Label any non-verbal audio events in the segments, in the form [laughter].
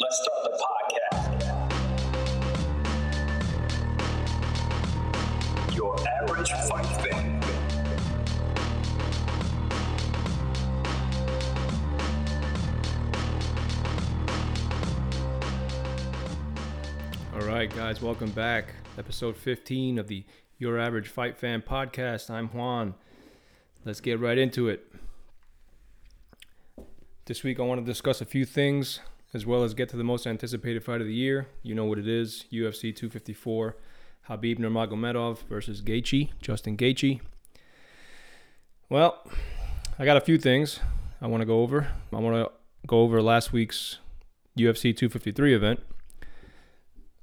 Let's start the podcast. Your average fight fan. All right, guys, welcome back. Episode 15 of the Your Average Fight Fan podcast. I'm Juan. Let's get right into it. This week, I want to discuss a few things as well as get to the most anticipated fight of the year. You know what it is UFC 254, Habib Nurmagomedov versus Gaethje, Justin Gaethje. Well, I got a few things I want to go over. I want to go over last week's UFC 253 event.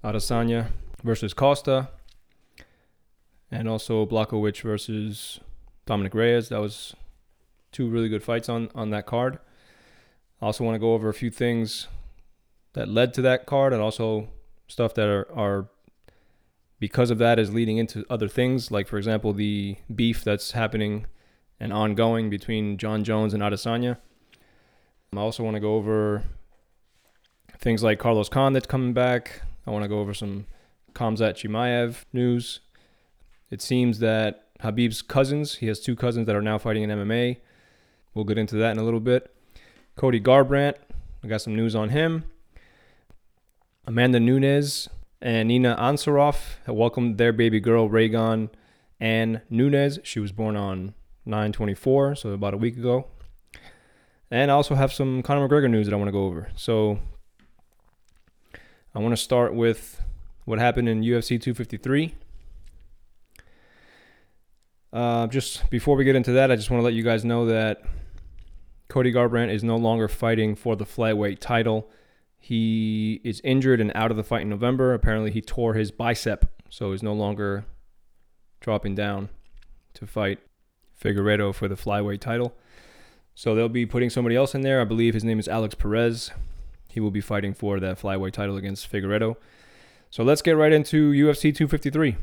Adesanya versus Costa, and also Blachowicz versus Dominic Reyes. That was two really good fights on on that card. I also want to go over a few things that led to that card, and also stuff that are, are because of that is leading into other things, like for example the beef that's happening and ongoing between John Jones and Adesanya. Um, I also want to go over things like Carlos Condit that's coming back, I want to go over some Khamzat Chimaev news. It seems that Habib's cousins, he has two cousins that are now fighting in MMA. We'll get into that in a little bit. Cody Garbrandt, I got some news on him. Amanda Nunes and Nina Ansaroff welcomed their baby girl, Raegan Ann Nunes. She was born on 924, so about a week ago. And I also have some Conor McGregor news that I want to go over. So I want to start with what happened in UFC 253. Uh, just before we get into that, I just want to let you guys know that Cody Garbrandt is no longer fighting for the flyweight title. He is injured and out of the fight in November. Apparently, he tore his bicep, so he's no longer dropping down to fight Figueiredo for the flyweight title. So they'll be putting somebody else in there. I believe his name is Alex Perez. He will be fighting for that flyweight title against Figueiredo. So let's get right into UFC 253.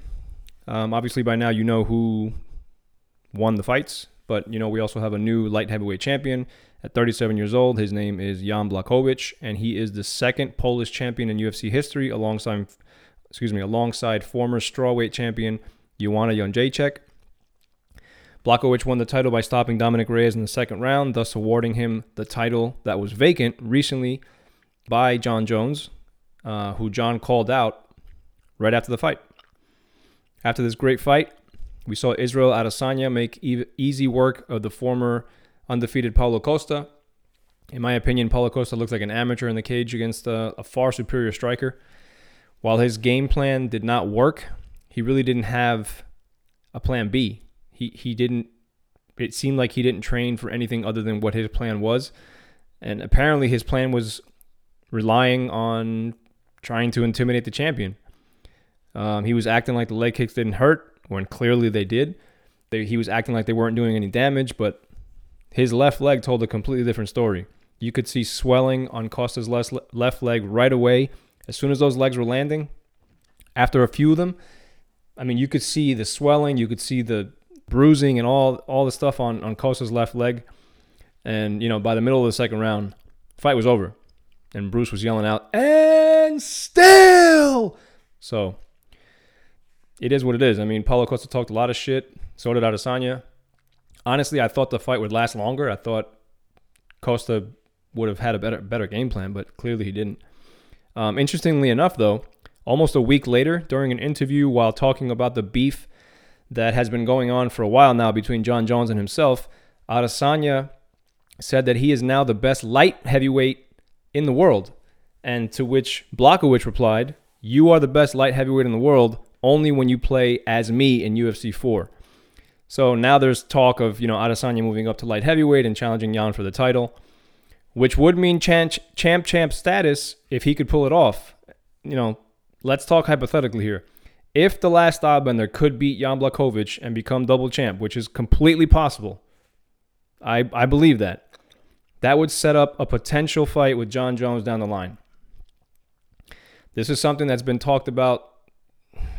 Um, obviously, by now you know who won the fights, but you know we also have a new light heavyweight champion at 37 years old. His name is Jan Blachowicz, and he is the second Polish champion in UFC history, alongside, excuse me, alongside former strawweight champion Joanna Jędrzejczyk. Blachowicz won the title by stopping Dominic Reyes in the second round, thus awarding him the title that was vacant recently by John Jones, uh, who John called out right after the fight. After this great fight, we saw Israel Adesanya make e- easy work of the former undefeated Paulo Costa. In my opinion, Paulo Costa looks like an amateur in the cage against a, a far superior striker. While his game plan did not work, he really didn't have a plan B. He he didn't. It seemed like he didn't train for anything other than what his plan was, and apparently his plan was relying on trying to intimidate the champion. Um, he was acting like the leg kicks didn't hurt when clearly they did. They, he was acting like they weren't doing any damage, but his left leg told a completely different story. You could see swelling on Costa's left leg right away. As soon as those legs were landing, after a few of them, I mean, you could see the swelling, you could see the bruising and all all the stuff on, on Costa's left leg. And, you know, by the middle of the second round, fight was over and Bruce was yelling out, and still. So it is what it is. I mean, Paulo Costa talked a lot of shit. So did Adesanya. Honestly, I thought the fight would last longer. I thought Costa would have had a better better game plan, but clearly he didn't. Um, interestingly enough, though, almost a week later, during an interview while talking about the beef that has been going on for a while now between John Jones and himself, Adesanya said that he is now the best light heavyweight in the world. And to which Blachowicz replied, You are the best light heavyweight in the world only when you play as me in UFC 4. So now there's talk of, you know, Adesanya moving up to light heavyweight and challenging Jan for the title, which would mean champ champ, champ status if he could pull it off. You know, let's talk hypothetically here. If the last Stylebender could beat Jan Blachowicz and become double champ, which is completely possible, I, I believe that. That would set up a potential fight with John Jones down the line. This is something that's been talked about,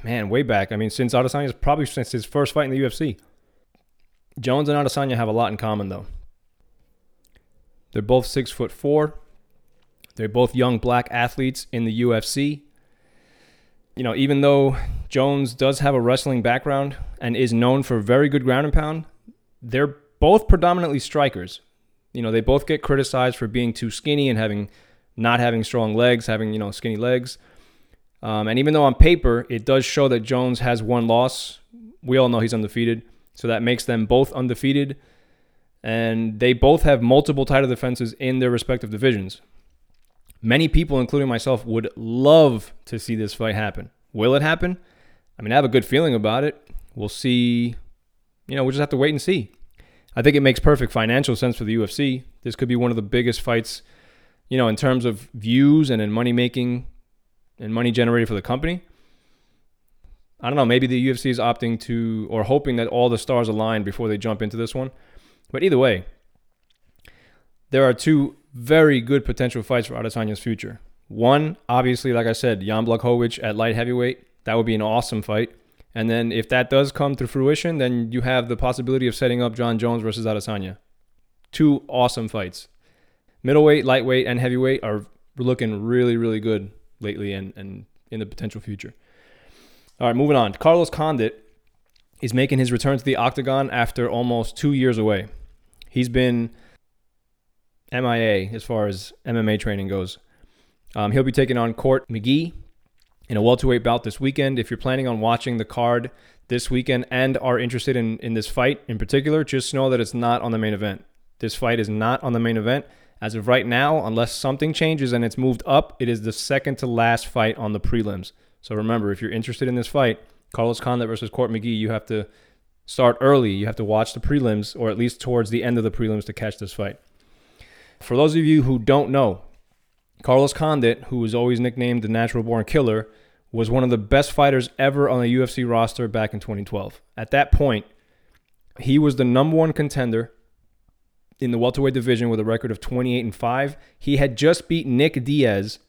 man, way back. I mean, since Adesanya's probably since his first fight in the UFC. Jones and Adesanya have a lot in common, though. They're both six foot four. They're both young black athletes in the UFC. You know, even though Jones does have a wrestling background and is known for very good ground and pound, they're both predominantly strikers. You know, they both get criticized for being too skinny and having not having strong legs, having, you know, skinny legs. Um, and even though on paper it does show that Jones has one loss, we all know he's undefeated. So that makes them both undefeated. And they both have multiple title defenses in their respective divisions. Many people, including myself, would love to see this fight happen. Will it happen? I mean, I have a good feeling about it. We'll see. You know, we'll just have to wait and see. I think it makes perfect financial sense for the UFC. This could be one of the biggest fights, you know, in terms of views and in money making and money generated for the company. I don't know. Maybe the UFC is opting to or hoping that all the stars align before they jump into this one. But either way, there are two very good potential fights for Adesanya's future. One, obviously, like I said, Jan Blachowicz at light heavyweight. That would be an awesome fight. And then if that does come to fruition, then you have the possibility of setting up John Jones versus Adesanya. Two awesome fights. Middleweight, lightweight, and heavyweight are looking really, really good lately and, and in the potential future. All right, moving on. Carlos Condit is making his return to the octagon after almost two years away. He's been MIA as far as MMA training goes. Um, he'll be taking on Court McGee in a welterweight bout this weekend. If you're planning on watching the card this weekend and are interested in, in this fight in particular, just know that it's not on the main event. This fight is not on the main event. As of right now, unless something changes and it's moved up, it is the second to last fight on the prelims. So remember, if you're interested in this fight, Carlos Condit versus Court McGee, you have to start early. You have to watch the prelims, or at least towards the end of the prelims, to catch this fight. For those of you who don't know, Carlos Condit, who was always nicknamed the natural born killer, was one of the best fighters ever on the UFC roster back in 2012. At that point, he was the number one contender in the welterweight division with a record of 28 and 5. He had just beat Nick Diaz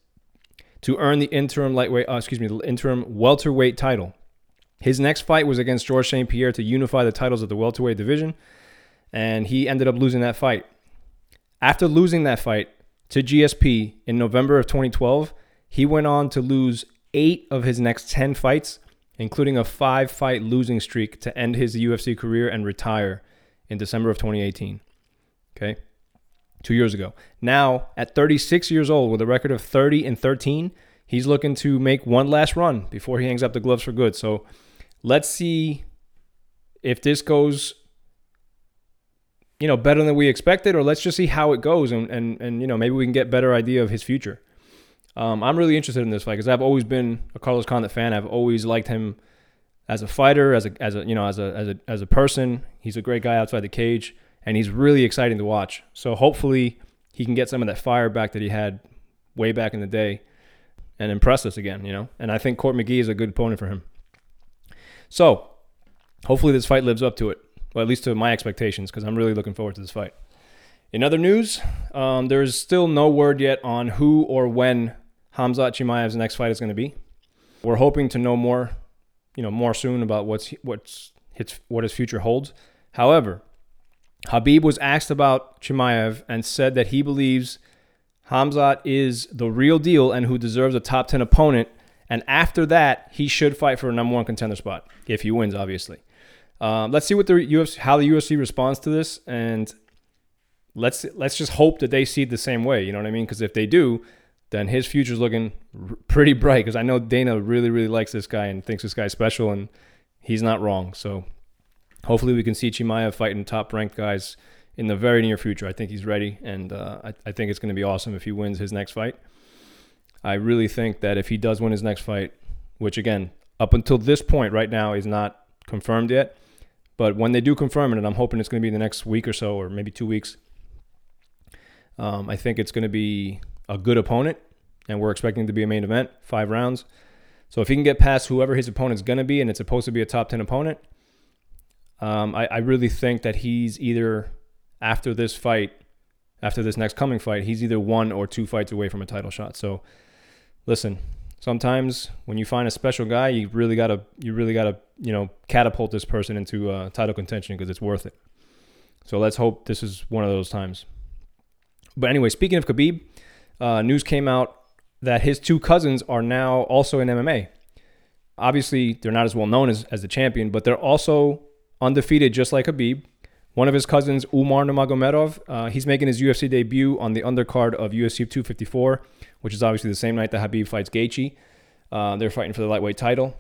to earn the interim lightweight, uh, excuse me, the interim welterweight title. His next fight was against George St. Pierre to unify the titles of the welterweight division, and he ended up losing that fight. After losing that fight to GSP in November of 2012, he went on to lose eight of his next 10 fights, including a five fight losing streak to end his UFC career and retire in December of 2018. Okay. Two years ago. Now, at 36 years old, with a record of 30 and 13, he's looking to make one last run before he hangs up the gloves for good. So let's see if this goes you know better than we expected or let's just see how it goes and and, and you know maybe we can get better idea of his future um, i'm really interested in this fight because i've always been a carlos condit fan i've always liked him as a fighter as a as a you know as a as a as a person he's a great guy outside the cage and he's really exciting to watch so hopefully he can get some of that fire back that he had way back in the day and impress us again you know and i think court mcgee is a good opponent for him so hopefully this fight lives up to it well, at least to my expectations, because I'm really looking forward to this fight. In other news, um, there's still no word yet on who or when Hamzat Chimaev's next fight is going to be. We're hoping to know more, you know, more soon about what's what's his, what his future holds. However, Khabib was asked about Chimaev and said that he believes Hamzat is the real deal and who deserves a top 10 opponent. And after that, he should fight for a number one contender spot if he wins, obviously. Um, let's see what the UFC, how the UFC responds to this, and let's let's just hope that they see it the same way. You know what I mean? Because if they do, then his future's looking r- pretty bright. Because I know Dana really really likes this guy and thinks this guy's special, and he's not wrong. So hopefully we can see Chimaev fighting top ranked guys in the very near future. I think he's ready, and uh, I, I think it's going to be awesome if he wins his next fight. I really think that if he does win his next fight, which again up until this point right now is not confirmed yet but when they do confirm it, and I'm hoping it's going to be in the next week or so, or maybe two weeks, um, I think it's going to be a good opponent, and we're expecting to be a main event, five rounds. So if he can get past whoever his opponent's going to be, and it's supposed to be a top 10 opponent, um, I, I really think that he's either, after this fight, after this next coming fight, he's either one or two fights away from a title shot. So listen, sometimes when you find a special guy, you really gotta you really gotta you know catapult this person into uh, title contention because it's worth it. So let's hope this is one of those times. But anyway, speaking of Khabib, uh, news came out that his two cousins are now also in MMA. Obviously, they're not as well known as, as the champion, but they're also undefeated, just like Habib. One of his cousins, Umar Nurmagomedov, uh, he's making his UFC debut on the undercard of UFC 254, which is obviously the same night that Habib fights Gaethje. Uh, they're fighting for the lightweight title.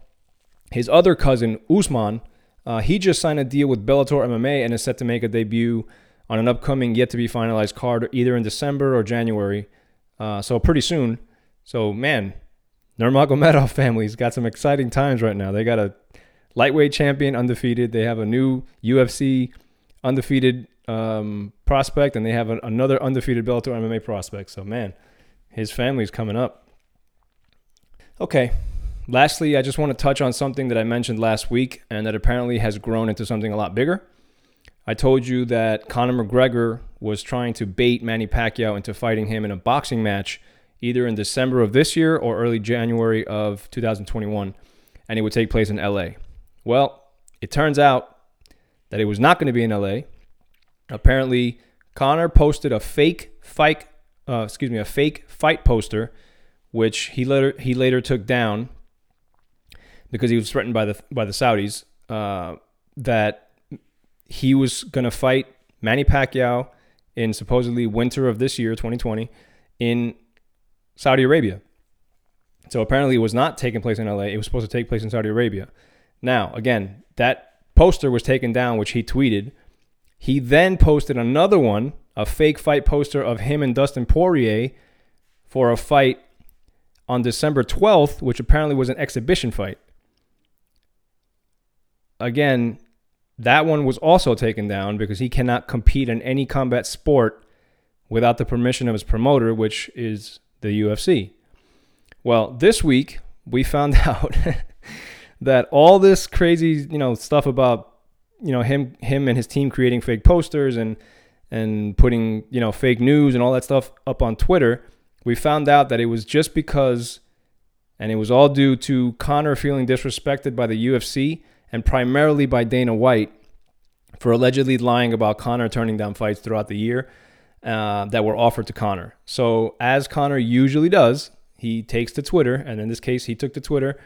His other cousin, Usman, uh, he just signed a deal with Bellator MMA and is set to make a debut on an upcoming, yet to be finalized card either in December or January. Uh, so pretty soon. So man, Nurmagomedov [laughs] family's got some exciting times right now. They got a lightweight champion undefeated. They have a new UFC undefeated um, prospect, and they have an, another undefeated Bellator MMA prospect. So man, his family's coming up. Okay. Lastly, I just want to touch on something that I mentioned last week and that apparently has grown into something a lot bigger. I told you that Conor McGregor was trying to bait Manny Pacquiao into fighting him in a boxing match either in December of this year or early January of 2021, and it would take place in LA. Well, it turns out that it was not going to be in LA. Apparently, Conor posted a fake fight, uh, excuse me, a fake fight poster, which he later he later took down because he was threatened by the by the Saudis uh, that he was going to fight Manny Pacquiao in supposedly winter of this year, 2020, in Saudi Arabia. So apparently, it was not taking place in LA. It was supposed to take place in Saudi Arabia. Now, again, that poster was taken down, which he tweeted. He then posted another one, a fake fight poster of him and Dustin Poirier for a fight on December 12th, which apparently was an exhibition fight. Again, that one was also taken down because he cannot compete in any combat sport without the permission of his promoter, which is the UFC. Well, this week we found [laughs] out that all this crazy, you know, stuff about, you know, him him and his team creating fake posters and and putting, you know, fake news and all that stuff up on Twitter, we found out that it was just because and it was all due to Conor feeling disrespected by the UFC and primarily by Dana White for allegedly lying about Conor turning down fights throughout the year uh, that were offered to Conor. So, as Conor usually does, he takes to Twitter, and in this case, he took to Twitter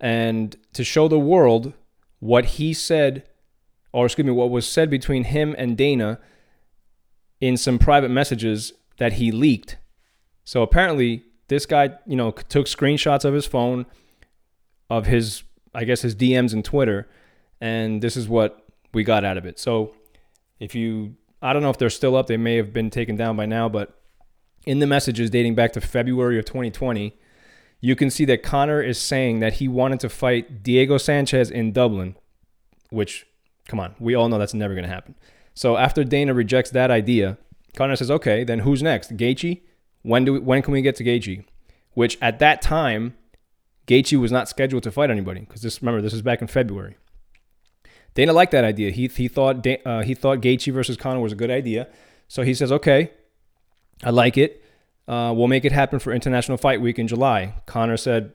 and to show the world what he said, or excuse me, what was said between him and Dana in some private messages that he leaked. So apparently, this guy, you know, took screenshots of his phone, of his, I guess, his DMs and Twitter, and this is what we got out of it. So if you I don't know if they're still up. They may have been taken down by now, but in the messages dating back to February of 2020, you can see that Conor is saying that he wanted to fight Diego Sanchez in Dublin, which, come on, we all know that's never going to happen. So after Dana rejects that idea, Conor says, "Okay, then who's next? Gaethje? When do we, when can we get to Gaethje?" Which at that time, Gaethje was not scheduled to fight anybody because this remember this is back in February. Dana liked that idea. He he thought uh, he thought Gaethje versus Conor was a good idea. So he says, "Okay, I like it. Uh, we'll make it happen for International Fight Week in July." Conor said,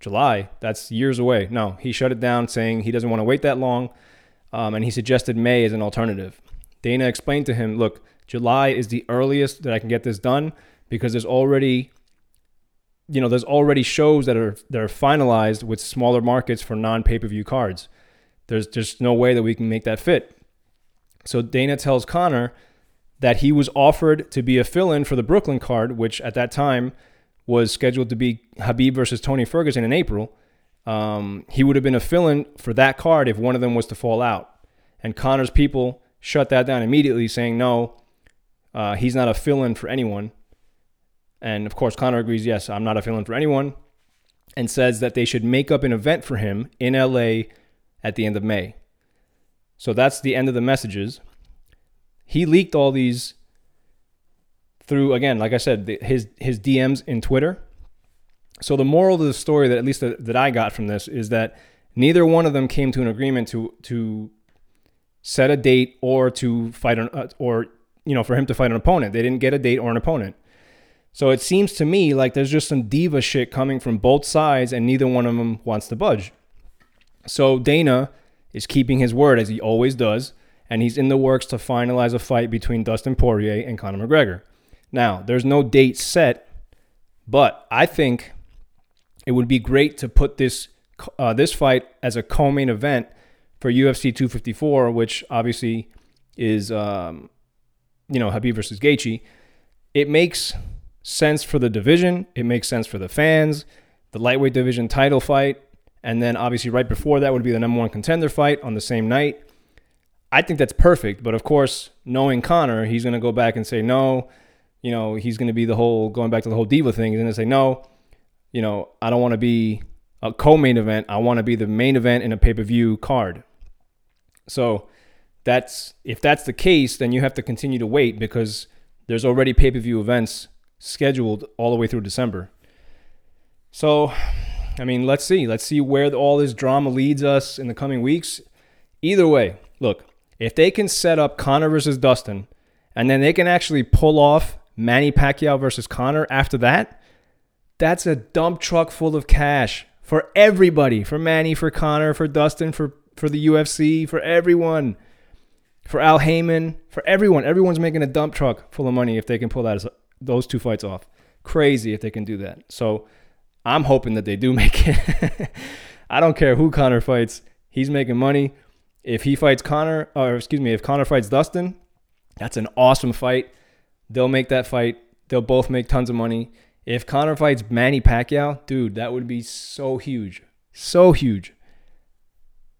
"July? That's years away." No, he shut it down, saying he doesn't want to wait that long, um, and he suggested May as an alternative. Dana explained to him, "Look, July is the earliest that I can get this done because there's already." You know, there's already shows that are that are finalized with smaller markets for non pay per view cards. There's just no way that we can make that fit. So Dana tells Conor that he was offered to be a fill-in for the Brooklyn card, which at that time was scheduled to be Habib versus Tony Ferguson in April. Um, he would have been a fill-in for that card if one of them was to fall out. And Conor's people shut that down immediately, saying no, uh, he's not a fill-in for anyone. And of course, Conor agrees, yes, I'm not a fill-in for anyone, and says that they should make up an event for him in LA at the end of May. So that's the end of the messages. He leaked all these through again, like I said, his his DMs in Twitter. So the moral of the story that at least that, that I got from this is that neither one of them came to an agreement to to set a date or to fight an uh, or you know for him to fight an opponent. They didn't get a date or an opponent. So it seems to me like there's just some diva shit coming from both sides and neither one of them wants to budge. So Dana is keeping his word as he always does, and he's in the works to finalize a fight between Dustin Poirier and Conor McGregor. Now, there's no date set, but I think it would be great to put this uh, this fight as a co-main event for UFC 254, which obviously is um, you know Habib versus Gaethje. It makes sense for the division. It makes sense for the fans. The lightweight division title fight, and then obviously right before that would be the number one contender fight on the same night. I think that's perfect. But of course, knowing Conor, he's going to go back and say no. You know, he's going to be the whole going back to the whole diva thing. He's going to say no. You know, I don't want to be a co-main event. I want to be the main event in a pay-per-view card. So that's if that's the case, then you have to continue to wait because there's already pay-per-view events scheduled all the way through December. So, I mean, let's see. Let's see where all this drama leads us in the coming weeks. Either way, look, if they can set up Conor versus Dustin, and then they can actually pull off Manny Pacquiao versus Conor after that, that's a dump truck full of cash for everybody, for Manny, for Conor, for Dustin, for for the UFC, for everyone, for Al Haymon, for everyone. Everyone's making a dump truck full of money if they can pull that those two fights off. Crazy if they can do that. So I'm hoping that they do make it. [laughs] I don't care who Conor fights. He's making money. If he fights Conor, or excuse me, if Conor fights Dustin, that's an awesome fight. They'll make that fight. They'll both make tons of money. If Conor fights Manny Pacquiao, dude, that would be so huge. So huge.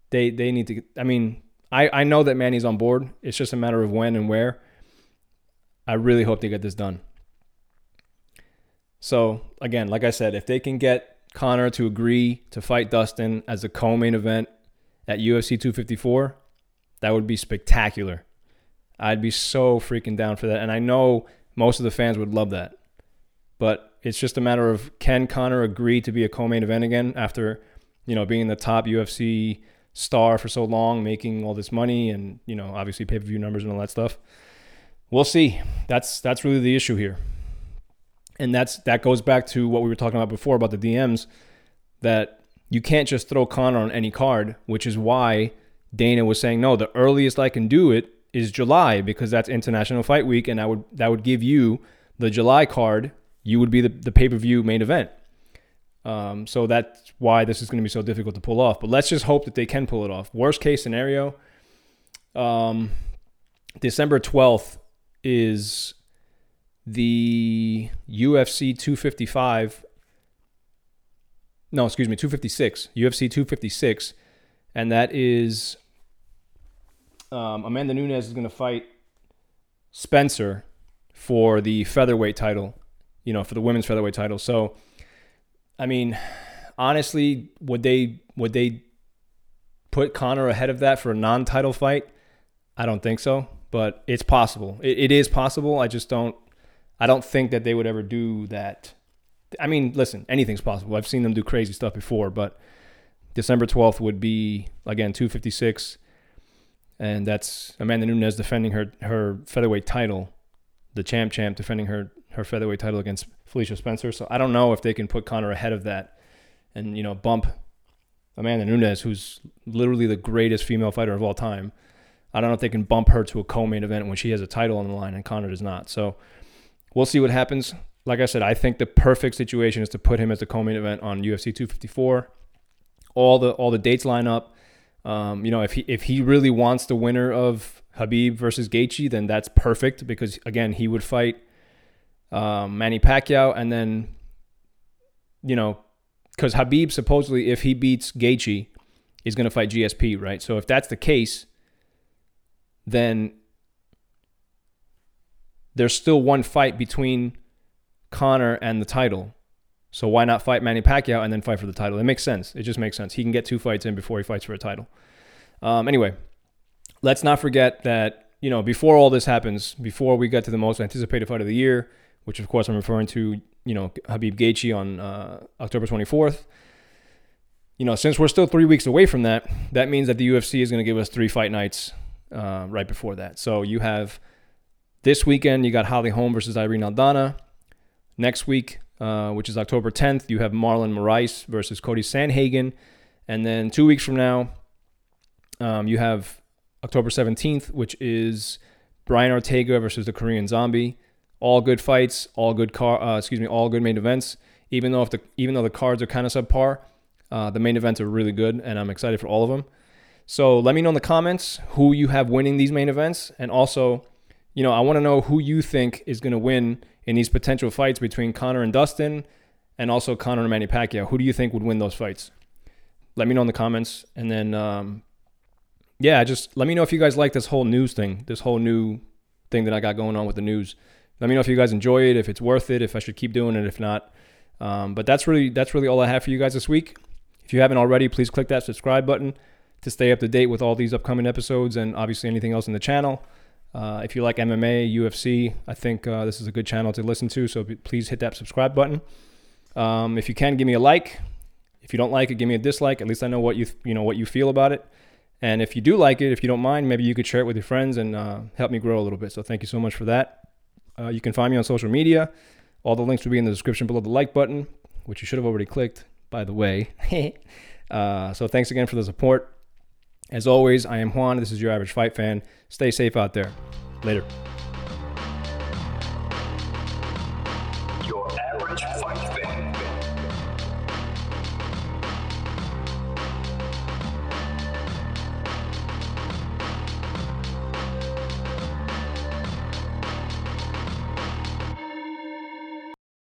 They they need to I mean, I, I know that Manny's on board. It's just a matter of when and where. I really hope they get this done. So again, like I said, if they can get Conor to agree to fight Dustin as a co-main event at UFC 254, that would be spectacular. I'd be so freaking down for that. And I know most of the fans would love that. But it's just a matter of can Conor agree to be a co-main event again after, you know, being the top UFC star for so long, making all this money and, you know, obviously pay-per-view numbers and all that stuff. We'll see. That's that's really the issue here and that's that goes back to what we were talking about before about the DMs that you can't just throw Conor on any card, which is why Dana was saying no. The earliest I can do it is July because that's International Fight Week, and I would that would give you the July card. You would be the, the pay per view main event. Um, so that's why this is going to be so difficult to pull off. But let's just hope that they can pull it off. Worst case scenario, um, December twelfth is the UFC 255. No, excuse me, 256. UFC 256. And that is um, Amanda Nunes is going to fight Spencer for the featherweight title, you know, for the women's featherweight title. So, I mean, honestly, would they would they put Conor ahead of that for a non-title fight? I don't think so, but it's possible. it, it is possible. I just don't I don't think that they would ever do that. I mean, listen, anything's possible. I've seen them do crazy stuff before, but December 12th would be again 256 and that's Amanda Nunes defending her her featherweight title, the champ champ defending her her featherweight title against Felicia Spencer. So I don't know if they can put Conor ahead of that and you know bump Amanda Nunes, who's literally the greatest female fighter of all time. I don't know if they can bump her to a co-main event when she has a title on the line and Conor does not. So We'll see what happens. Like I said, I think the perfect situation is to put him as the co-main event on UFC 254. All the all the dates line up. Um, you know, if he if he really wants the winner of Habib versus Gaethje, then that's perfect because again, he would fight um, Manny Pacquiao, and then you know, because Habib supposedly, if he beats Gaethje, is going to fight GSP, right? So if that's the case, then there's still one fight between Conor and the title. So why not fight Manny Pacquiao and then fight for the title? It makes sense. It just makes sense. He can get two fights in before he fights for a title. Um, anyway, let's not forget that you know before all this happens, before we get to the most anticipated fight of the year, which of course I'm referring to, you know, Habib Gaethje on uh, October 24th. You know, since we're still three weeks away from that, that means that the UFC is going to give us three fight nights uh, right before that. So you have this weekend, you got Holly Holm versus Irene Aldana. Next week, uh, which is October 10th, you have Marlon Moraes versus Cory Sandhagen. And then two weeks from now, um, you have October 17th, which is Brian Ortega versus the Korean Zombie. all good fights, all good car. Uh, excuse me, all good main events. Even though if the even though the cards are kind of subpar, uh, the main events are really good, and I'm excited for all of them. So let me know in the comments who you have winning these main events, and also, you know, I want to know who you think is going to win in these potential fights between Conor and Dustin, and also Conor and Manny Pacquiao. Who do you think would win those fights? Let me know in the comments, and then um, yeah, just let me know if you guys like this whole news thing, this whole new thing that I got going on with the news. Let me know if you guys enjoy it, if it's worth it, if I should keep doing it, if not. Um, but that's really that's really all I have for you guys this week. If you haven't already, please click that subscribe button to stay up to date with all these upcoming episodes and obviously anything else in the channel. Uh, if you like MMA, UFC, I think uh, this is a good channel to listen to. So please hit that subscribe button. Um, if you can, give me a like. If you don't like it, give me a dislike. At least I know what you you know what you feel about it. And if you do like it, if you don't mind, maybe you could share it with your friends and uh, help me grow a little bit. So thank you so much for that. Uh, you can find me on social media. All the links will be in the description below the like button, which you should have already clicked, by the way. [laughs] uh, so thanks again for the support. As always, I am Juan. This is your average fight fan. Stay safe out there. Later.